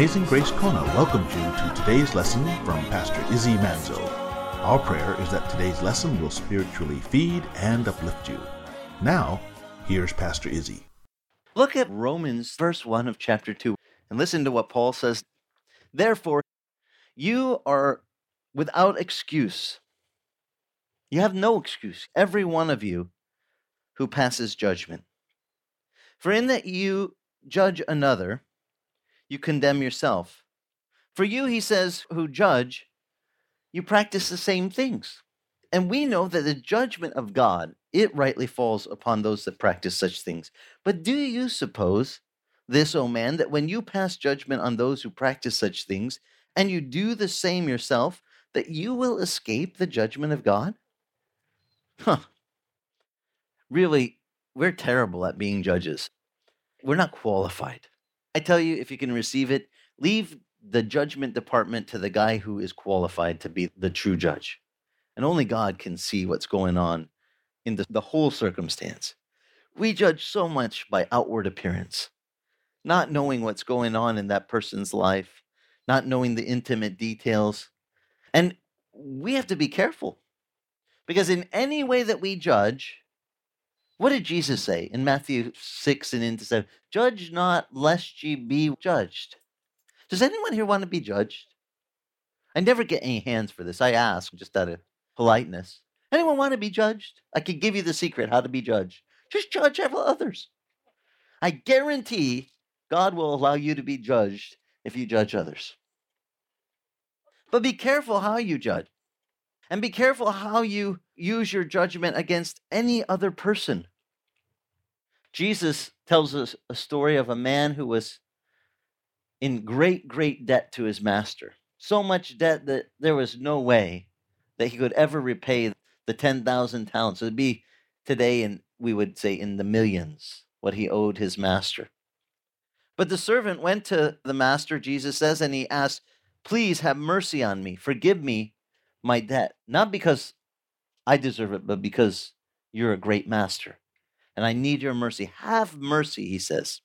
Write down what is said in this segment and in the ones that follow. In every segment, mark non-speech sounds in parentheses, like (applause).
Amazing Grace Kona welcomes you to today's lesson from Pastor Izzy Manzo. Our prayer is that today's lesson will spiritually feed and uplift you. Now, here's Pastor Izzy. Look at Romans, verse 1 of chapter 2, and listen to what Paul says. Therefore, you are without excuse. You have no excuse, every one of you who passes judgment. For in that you judge another, you condemn yourself. For you, he says, who judge, you practice the same things. And we know that the judgment of God, it rightly falls upon those that practice such things. But do you suppose this, O man, that when you pass judgment on those who practice such things, and you do the same yourself, that you will escape the judgment of God? Huh. Really, we're terrible at being judges. We're not qualified. I tell you, if you can receive it, leave the judgment department to the guy who is qualified to be the true judge. And only God can see what's going on in the, the whole circumstance. We judge so much by outward appearance, not knowing what's going on in that person's life, not knowing the intimate details. And we have to be careful because in any way that we judge, what did Jesus say in Matthew 6 and into 7? Judge not lest ye be judged. Does anyone here want to be judged? I never get any hands for this. I ask just out of politeness. Anyone want to be judged? I could give you the secret how to be judged. Just judge others. I guarantee God will allow you to be judged if you judge others. But be careful how you judge. And be careful how you use your judgment against any other person. Jesus tells us a story of a man who was in great, great debt to his master. So much debt that there was no way that he could ever repay the 10,000 talents. It would be today, and we would say in the millions, what he owed his master. But the servant went to the master, Jesus says, and he asked, Please have mercy on me, forgive me my debt. Not because I deserve it, but because you're a great master and I need your mercy. Have mercy, he says.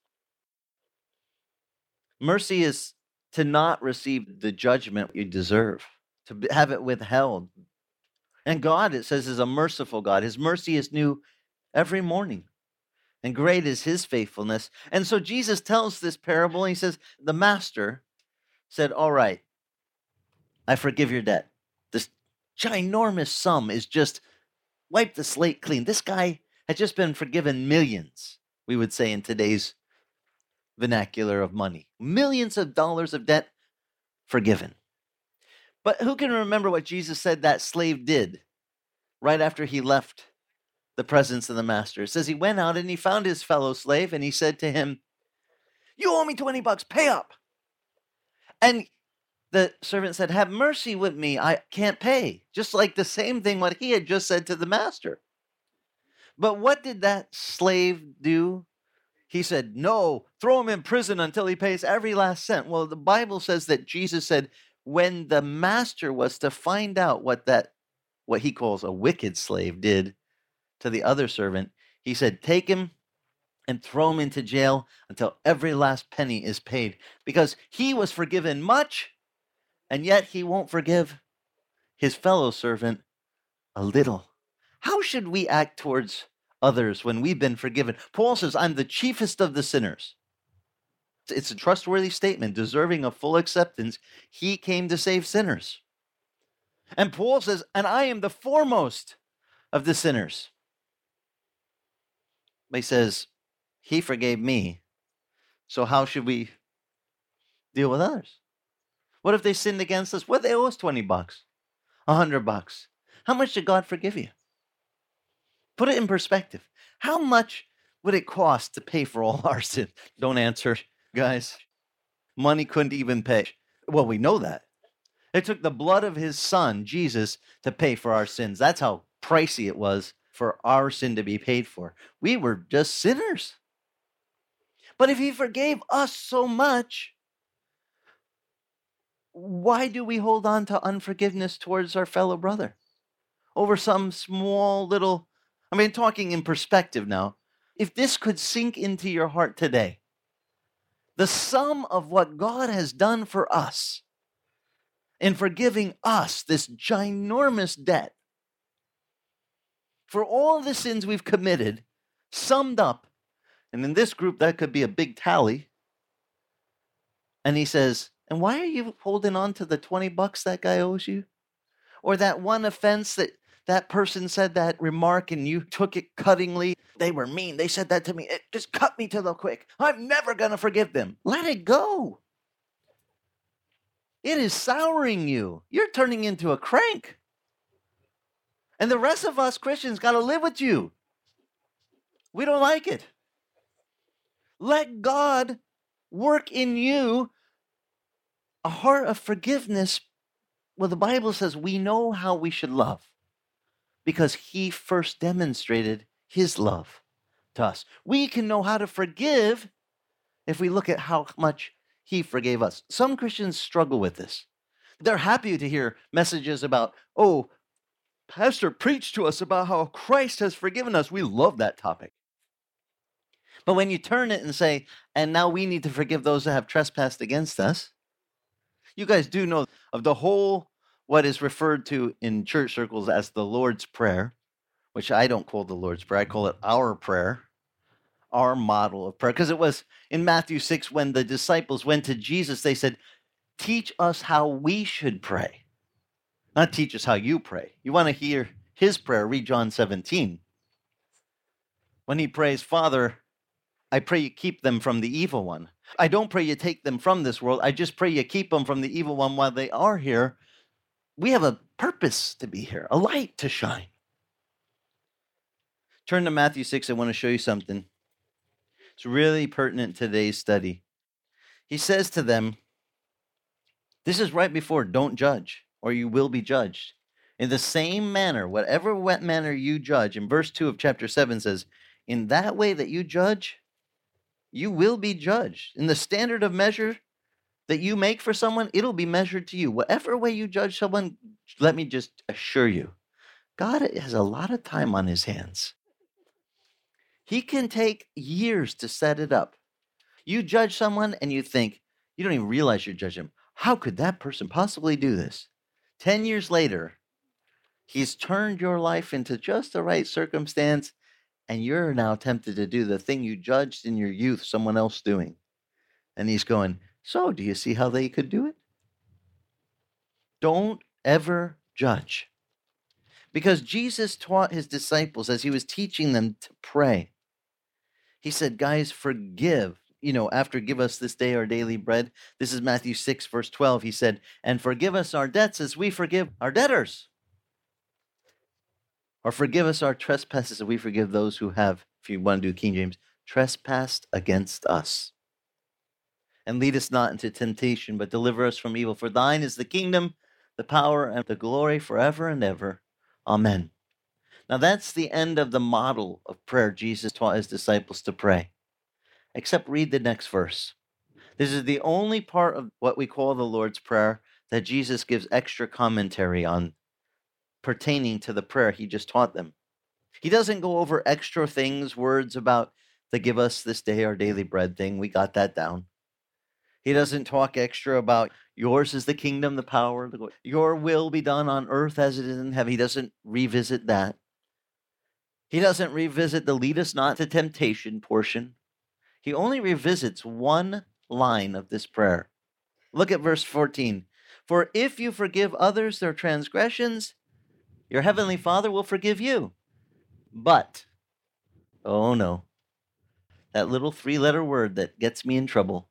Mercy is to not receive the judgment you deserve, to have it withheld. And God, it says, is a merciful God. His mercy is new every morning, and great is his faithfulness. And so Jesus tells this parable, and he says, The master said, All right, I forgive your debt. This ginormous sum is just wipe the slate clean. This guy had just been forgiven millions, we would say in today's vernacular of money. Millions of dollars of debt forgiven. But who can remember what Jesus said that slave did right after he left the presence of the master? It says he went out and he found his fellow slave and he said to him, You owe me 20 bucks, pay up. And the servant said, Have mercy with me, I can't pay. Just like the same thing what he had just said to the master. But what did that slave do? He said, No, throw him in prison until he pays every last cent. Well, the Bible says that Jesus said, when the master was to find out what that, what he calls a wicked slave, did to the other servant, he said, Take him and throw him into jail until every last penny is paid. Because he was forgiven much, and yet he won't forgive his fellow servant a little. How should we act towards others when we've been forgiven? Paul says, I'm the chiefest of the sinners. It's a trustworthy statement, deserving of full acceptance. He came to save sinners. And Paul says, and I am the foremost of the sinners. But he says, He forgave me. So how should we deal with others? What if they sinned against us? What if they owe us 20 bucks? 100 bucks? How much did God forgive you? Put it in perspective. How much would it cost to pay for all (laughs) our sins? Don't answer, guys. Money couldn't even pay. Well, we know that. It took the blood of his son, Jesus, to pay for our sins. That's how pricey it was for our sin to be paid for. We were just sinners. But if he forgave us so much, why do we hold on to unforgiveness towards our fellow brother over some small little I mean, talking in perspective now, if this could sink into your heart today, the sum of what God has done for us in forgiving us this ginormous debt for all the sins we've committed, summed up. And in this group, that could be a big tally. And he says, And why are you holding on to the 20 bucks that guy owes you? Or that one offense that that person said that remark and you took it cuttingly. They were mean. They said that to me. It just cut me to the quick. I'm never going to forgive them. Let it go. It is souring you. You're turning into a crank. And the rest of us Christians got to live with you. We don't like it. Let God work in you a heart of forgiveness. Well, the Bible says we know how we should love because He first demonstrated His love to us. We can know how to forgive if we look at how much he forgave us. Some Christians struggle with this. They're happy to hear messages about, oh, Pastor preached to us about how Christ has forgiven us. We love that topic. But when you turn it and say, and now we need to forgive those that have trespassed against us, you guys do know of the whole, what is referred to in church circles as the Lord's Prayer, which I don't call the Lord's Prayer, I mm-hmm. call it our prayer our model of prayer. Because it was in Matthew 6 when the disciples went to Jesus, they said, Teach us how we should pray. Not teach us how you pray. You want to hear his prayer, read John 17. When he prays, Father, I pray you keep them from the evil one. I don't pray you take them from this world. I just pray you keep them from the evil one while they are here. We have a purpose to be here, a light to shine. Turn to Matthew 6. I want to show you something. It's really pertinent to today's study. He says to them, This is right before don't judge, or you will be judged. In the same manner, whatever manner you judge, in verse 2 of chapter 7 says, In that way that you judge, you will be judged. In the standard of measure that you make for someone, it'll be measured to you. Whatever way you judge someone, let me just assure you, God has a lot of time on his hands. He can take years to set it up. You judge someone and you think, you don't even realize you're judging. How could that person possibly do this? 10 years later, he's turned your life into just the right circumstance, and you're now tempted to do the thing you judged in your youth someone else doing. And he's going, So, do you see how they could do it? Don't ever judge. Because Jesus taught his disciples as he was teaching them to pray he said, Guys, forgive. You know, after give us this day our daily bread. This is Matthew 6, verse 12. He said, And forgive us our debts as we forgive our debtors. Or forgive us our trespasses as we forgive those who have, if you want to do King James, trespassed against us. And lead us not into temptation, but deliver us from evil. For thine is the kingdom, the power, and the glory forever and ever. Amen. Now, that's the end of the model of prayer Jesus taught his disciples to pray. Except read the next verse. This is the only part of what we call the Lord's Prayer that Jesus gives extra commentary on pertaining to the prayer he just taught them. He doesn't go over extra things, words about the give us this day our daily bread thing. We got that down. He doesn't talk extra about yours is the kingdom, the power, the your will be done on earth as it is in heaven. He doesn't revisit that. He doesn't revisit the lead us not to temptation portion. He only revisits one line of this prayer. Look at verse 14. For if you forgive others their transgressions, your heavenly Father will forgive you. But, oh no, that little three letter word that gets me in trouble.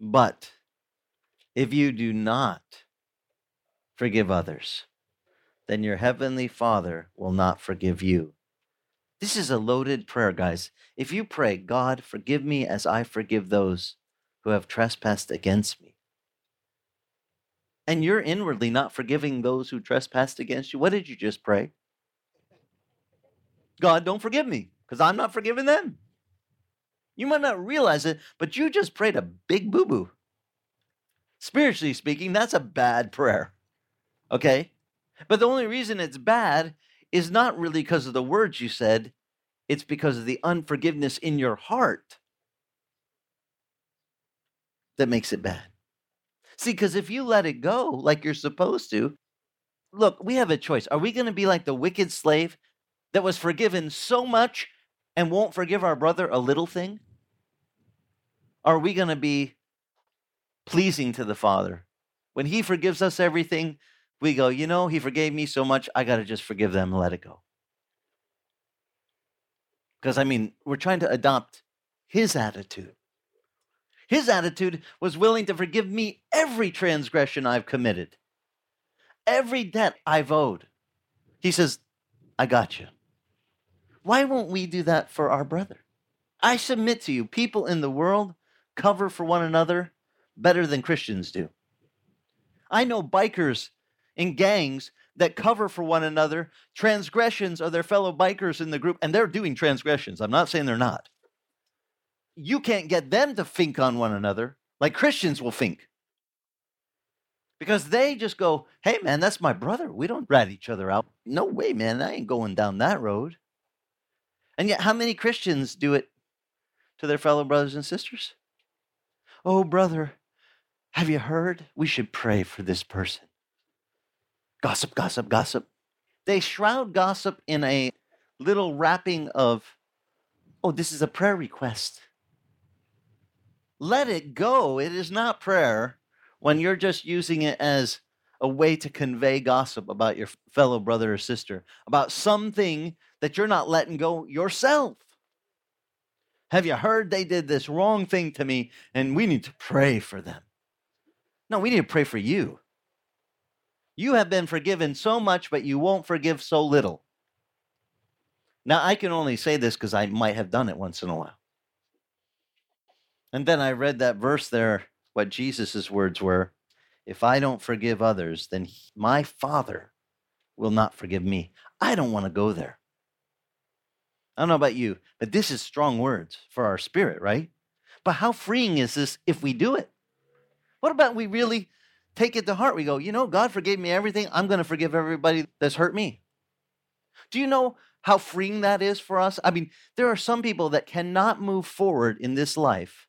But if you do not forgive others, then your heavenly Father will not forgive you. This is a loaded prayer, guys. If you pray, God, forgive me as I forgive those who have trespassed against me, and you're inwardly not forgiving those who trespassed against you, what did you just pray? God, don't forgive me because I'm not forgiving them. You might not realize it, but you just prayed a big boo boo. Spiritually speaking, that's a bad prayer. Okay? But the only reason it's bad is not really because of the words you said, it's because of the unforgiveness in your heart. that makes it bad. See, because if you let it go like you're supposed to, look, we have a choice. Are we going to be like the wicked slave that was forgiven so much and won't forgive our brother a little thing? Are we going to be pleasing to the Father? When He forgives us everything, we go, you know, He forgave me so much, I got to just forgive them and let it go. Because, I mean, we're trying to adopt His attitude. His attitude was willing to forgive me every transgression I've committed, every debt I've owed. He says, I got you. Why won't we do that for our brother? I submit to you, people in the world cover for one another better than Christians do. I know bikers in gangs that cover for one another transgressions of their fellow bikers in the group, and they're doing transgressions. I'm not saying they're not you can't get them to think on one another like Christians will think. Because they just go, hey, man, that's my brother. We don't rat each other out. No way, man. I ain't going down that road. And yet, how many Christians do it to their fellow brothers and sisters? Oh, brother, have you heard? We should pray for this person. Gossip, gossip, gossip. They shroud gossip in a little wrapping of, oh, this is a prayer request. Let it go. It is not prayer when you're just using it as a way to convey gossip about your fellow brother or sister, about something that you're not letting go yourself. Have you heard they did this wrong thing to me and we need to pray for them? No, we need to pray for you. You have been forgiven so much, but you won't forgive so little. Now, I can only say this because I might have done it once in a while. And then I read that verse there, what Jesus' words were If I don't forgive others, then he, my Father will not forgive me. I don't want to go there. I don't know about you, but this is strong words for our spirit, right? But how freeing is this if we do it? What about we really take it to heart? We go, you know, God forgave me everything. I'm going to forgive everybody that's hurt me. Do you know how freeing that is for us? I mean, there are some people that cannot move forward in this life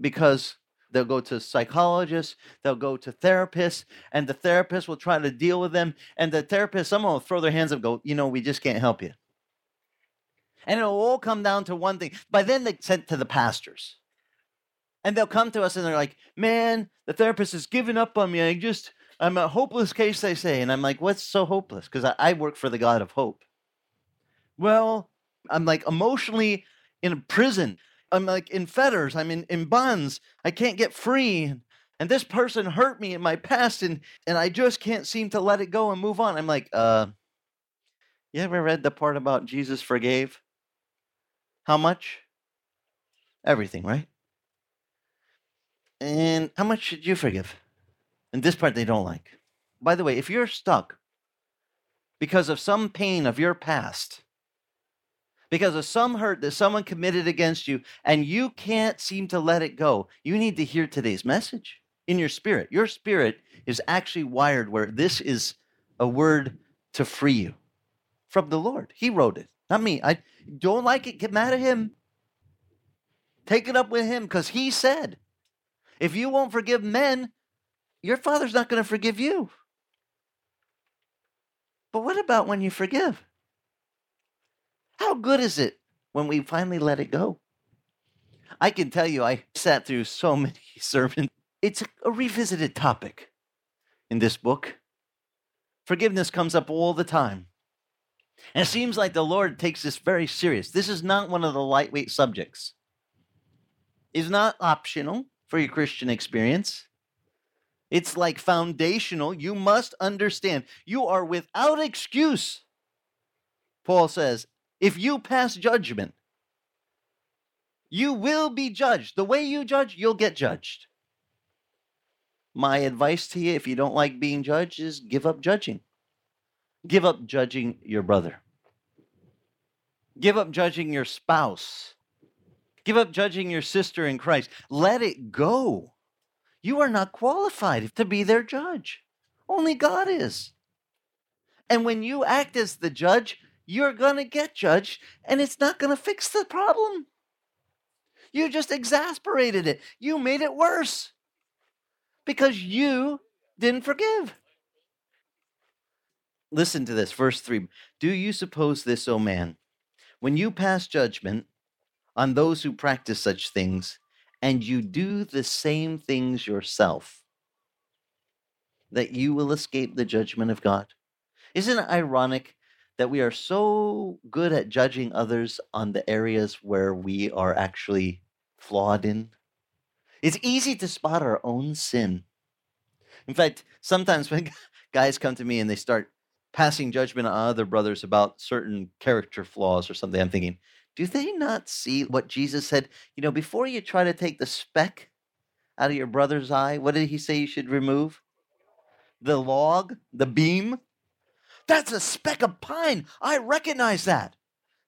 because they'll go to psychologists, they'll go to therapists, and the therapist will try to deal with them. And the therapist, someone will throw their hands up and go, you know, we just can't help you. And it'll all come down to one thing. By then, they sent to the pastors. And they'll come to us and they're like, man, the therapist has given up on me. I just, I'm a hopeless case, they say. And I'm like, what's so hopeless? Because I, I work for the God of hope. Well, I'm like emotionally in a prison. I'm like in fetters, I'm in, in bonds, I can't get free. And this person hurt me in my past and, and I just can't seem to let it go and move on. I'm like, uh, you ever read the part about Jesus forgave? How much? Everything, right? And how much should you forgive? And this part they don't like. By the way, if you're stuck because of some pain of your past, because of some hurt that someone committed against you and you can't seem to let it go, you need to hear today's message in your spirit. Your spirit is actually wired where this is a word to free you from the Lord. He wrote it, not me. I don't like it, get mad at him. Take it up with him because he said, if you won't forgive men, your father's not going to forgive you. But what about when you forgive? How good is it when we finally let it go? I can tell you, I sat through so many (laughs) sermons. It's a revisited topic in this book. Forgiveness comes up all the time. And it seems like the Lord takes this very serious. This is not one of the lightweight subjects. It's not optional for your Christian experience. It's like foundational. You must understand. You are without excuse. Paul says, if you pass judgment, you will be judged. The way you judge, you'll get judged. My advice to you, if you don't like being judged, is give up judging. Give up judging your brother. Give up judging your spouse. Give up judging your sister in Christ. Let it go. You are not qualified to be their judge. Only God is. And when you act as the judge, you're going to get judged and it's not going to fix the problem. You just exasperated it. You made it worse because you didn't forgive. Listen to this, verse 3. Do you suppose this, O man, when you pass judgment on those who practice such things, and you do the same things yourself, that you will escape the judgment of God? Isn't it ironic that we are so good at judging others on the areas where we are actually flawed in? It's easy to spot our own sin. In fact, sometimes when (laughs) guys come to me and they start passing judgment on other brothers about certain character flaws or something, I'm thinking, do they not see what Jesus said? You know, before you try to take the speck out of your brother's eye, what did he say you should remove? The log, the beam. That's a speck of pine. I recognize that.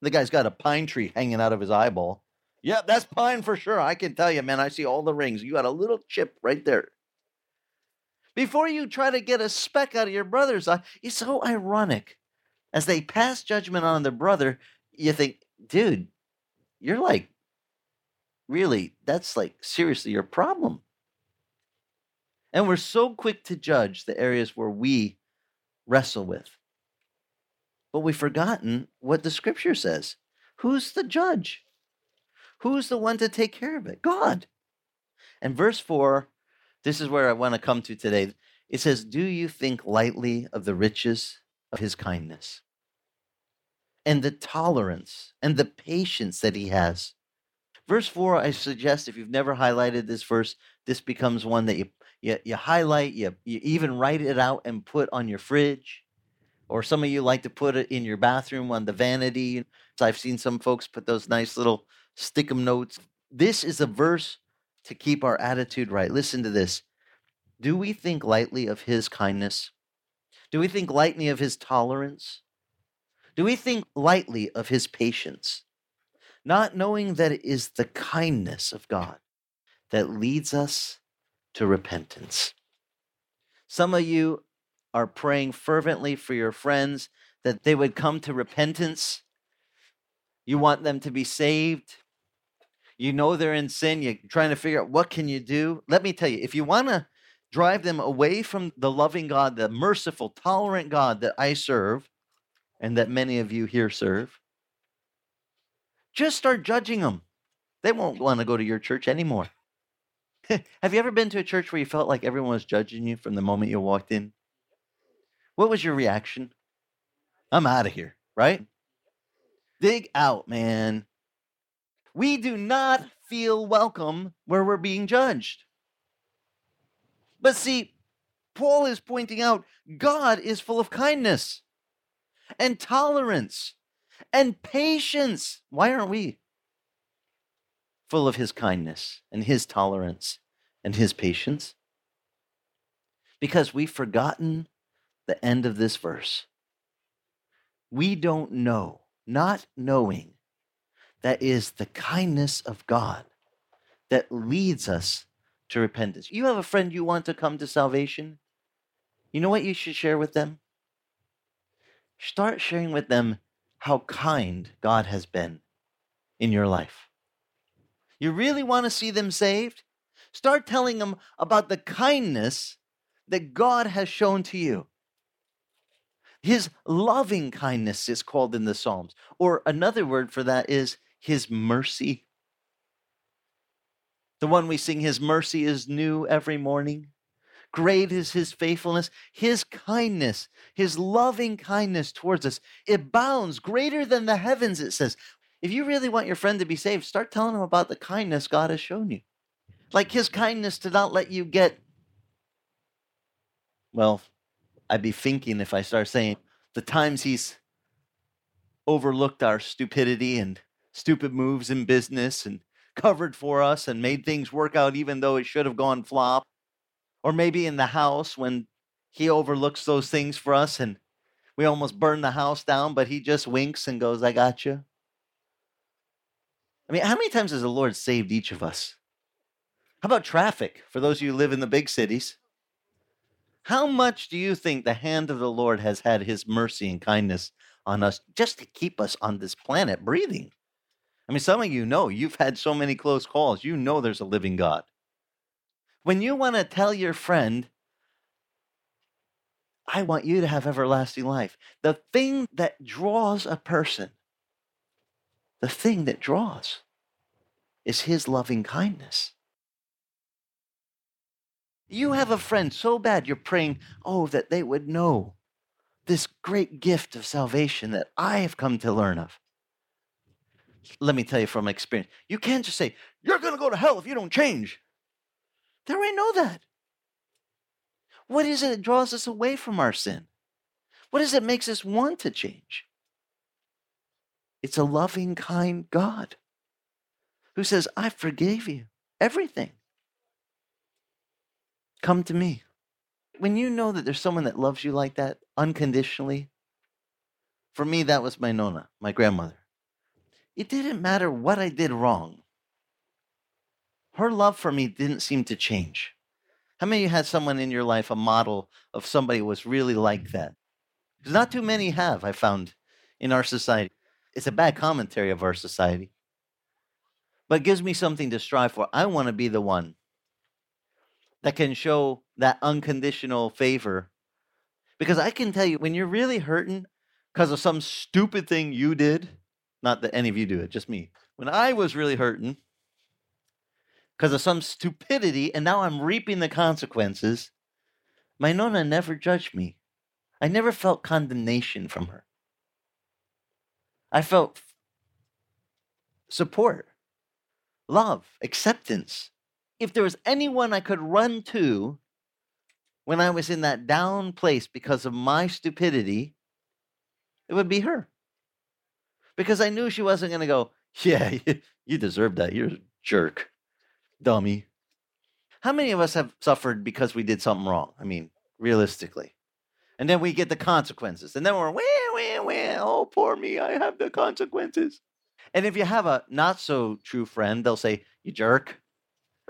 The guy's got a pine tree hanging out of his eyeball. Yeah, that's pine for sure. I can tell you, man. I see all the rings. You got a little chip right there. Before you try to get a speck out of your brother's eye, it's so ironic. As they pass judgment on their brother, you think, dude, you're like, really, that's like seriously your problem. And we're so quick to judge the areas where we wrestle with. But we've forgotten what the scripture says. Who's the judge? Who's the one to take care of it? God. And verse 4, this is where I want to come to today. It says, Do you think lightly of the riches of his kindness and the tolerance and the patience that he has? Verse 4, I suggest if you've never highlighted this verse, this becomes one that you, you, you highlight, you, you even write it out and put on your fridge or some of you like to put it in your bathroom on the vanity. I've seen some folks put those nice little stick 'em notes. This is a verse to keep our attitude right. Listen to this. Do we think lightly of his kindness? Do we think lightly of his tolerance? Do we think lightly of his patience? Not knowing that it is the kindness of God that leads us to repentance. Some of you are praying fervently for your friends that they would come to repentance. You want them to be saved. You know they're in sin. You're trying to figure out what can you do. Let me tell you, if you want to drive them away from the loving God, the merciful, tolerant God that I serve, and that many of you here serve, just start judging them. They won't want to go to your church anymore. (laughs) Have you ever been to a church where you felt like everyone was judging you from the moment you walked in? What was your reaction? I'm out of here, right? Dig out, man. We do not feel welcome where we're being judged. But see, Paul is pointing out God is full of kindness and tolerance and patience. Why aren't we full of his kindness and his tolerance and his patience? Because we've forgotten the end of this verse. We don't know, not knowing, that is the kindness of God that leads us to repentance. You have a friend you want to come to salvation? You know what you should share with them? Start sharing with them how kind God has been in your life. You really want to see them saved? Start telling them about the kindness that God has shown to you. His loving kindness is called in the Psalms. Or another word for that is his mercy. The one we sing, His mercy is new every morning. Great is his faithfulness, his kindness, his loving kindness towards us. It bounds greater than the heavens, it says. If you really want your friend to be saved, start telling him about the kindness God has shown you. Like his kindness to not let you get, well, I'd be thinking if I start saying the times he's overlooked our stupidity and stupid moves in business and (laughs) covered for us and made things work out even though it should have gone flop. Or maybe in the house when he overlooks those things for us and we almost burn the house down, but he just winks and goes, I got you. I mean, how many times has the Lord saved each of us? How about traffic for those of you who live in the big cities? How much do you think the hand of the Lord has had his mercy and kindness on us just to keep us on this planet breathing? I mean, some of you know you've had so many close calls. You know there's a living God. When you want to tell your friend, I want you to have everlasting life, the thing that draws a person, the thing that draws is his loving kindness. You have a friend so bad you're praying, oh, that they would know this great gift of salvation that I have come to learn of. Let me tell you from experience, you can't just say, you're going to go to hell if you don't change. They already know that. What is it that draws us away from our sin? What is it that makes us want to change? It's a loving, kind God who says, I forgave you everything. Come to me. When you know that there's someone that loves you like that unconditionally, for me, that was my Nona, my grandmother. It didn't matter what I did wrong. Her love for me didn't seem to change. How many of you had someone in your life, a model of somebody who was really like that? Because not too many have, I found, in our society. It's a bad commentary of our society, but it gives me something to strive for. I want to be the one that can show that unconditional favor. Because I can tell you, when you're really hurting because of some stupid thing you did, not that any of you do it, just me. When I was really hurting because of some stupidity, and now I'm reaping the consequences, my Nona never judged me. I never felt condemnation from her. I felt support, love, acceptance if there was anyone I could run to when I was in that down place because of my stupidity, it would be her. Because I knew she wasn't going to go, Yeah, (laughs) you deserve that. You're a jerk, dummy. How many of us have suffered because we did something wrong? I mean, realistically. And then we get the consequences. And then we're, wah, wah, wah, oh, poor me, I have the consequences. And if you have a not so true friend, they'll say, You jerk.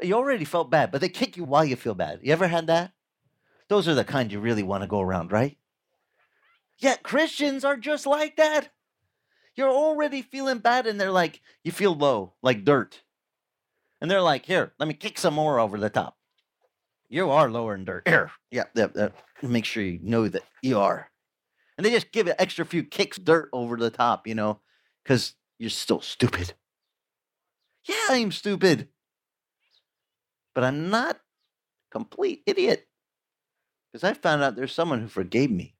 You already felt bad, but they kick you while you feel bad. You ever had that? Those are the kind you really want to go around, right? Yet Christians are just like that. You're already feeling bad, and they're like, you feel low, like dirt. And they're like, here, let me kick some more over the top. You are lower than dirt. Here, yeah, yeah, yeah. make sure you know that you are. And they just give it extra few kicks dirt over the top, you know, because you're still stupid. Yeah, I'm stupid but I'm not complete idiot because I found out there's someone who forgave me.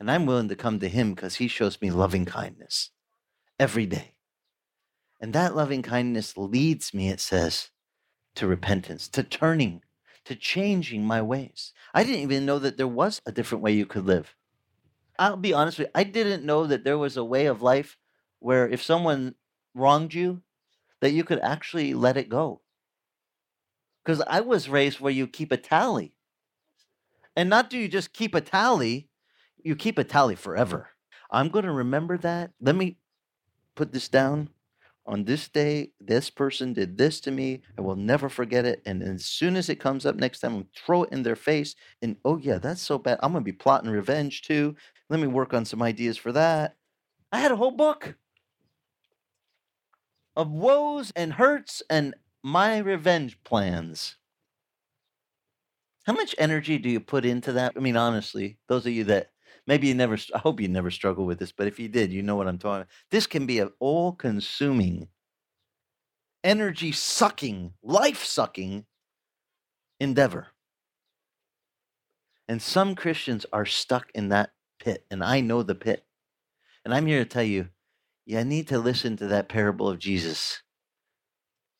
And I'm willing to come to him because he shows me loving kindness every day. And that loving kindness leads me, it says, to repentance, to turning, to changing my ways. I didn't even know that there was a different way you could live. I'll be honest with you, I didn't know that there was a way of life where if someone wronged you, that you could actually let it go. Because I was raised where you keep a tally. And not do you just keep a tally, you keep a tally forever. I'm going to remember that. Let me put this down. On this day, this person did this to me. I will never forget it. And as soon as it comes up next time, I'll throw it in their face. And oh, yeah, that's so bad. I'm to be plotting revenge too. Let me work on some ideas for that. I had a whole book of woes and hurts and my revenge plans. How much energy do you put into that? I mean, honestly, those of you that maybe you never, I hope you never struggle with this, but if you did, you know what I'm talking about. This can be an all consuming, energy sucking, life sucking endeavor. And some Christians are stuck in that pit, and I know the pit. And I'm here to tell you, you need to listen to that parable of Jesus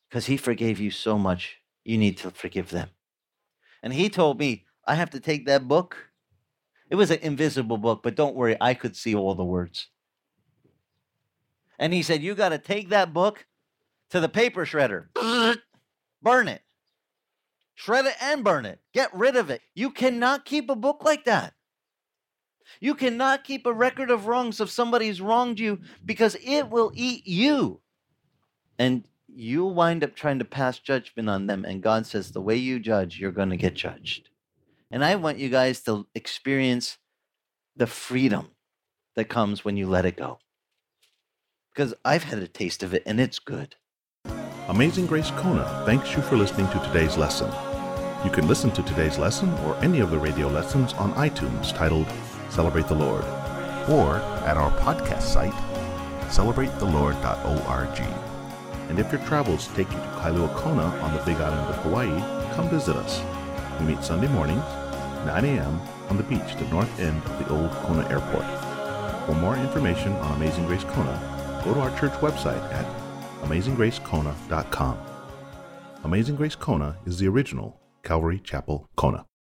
because he forgave you so much, you need to forgive them. And he told me, I have to take that book. It was an invisible book, but don't worry, I could see all the words. And he said, You got to take that book to the paper shredder, burn it, shred it and burn it, get rid of it. You cannot keep a book like that. You cannot keep a record of wrongs if somebody's wronged you because it will eat you. And you'll wind up trying to pass judgment on them. And God says, the way you judge, you're going to get judged. And I want you guys to experience the freedom that comes when you let it go. because I've had a taste of it and it's good. Amazing Grace Kona thanks you for listening to today's lesson. You can listen to today's lesson or any of the radio lessons on iTunes titled Celebrate the Lord or at our podcast site, celebratethelord.org. And if your travels take you to Kailua Kona on the Big Island of Hawaii, come visit us. We meet Sunday mornings, 9 a.m., on the beach at the north end of the old Kona Airport. For more information on Amazing Grace Kona, go to our church website at amazinggracekona.com. Amazing Grace Kona is the original Calvary Chapel Kona.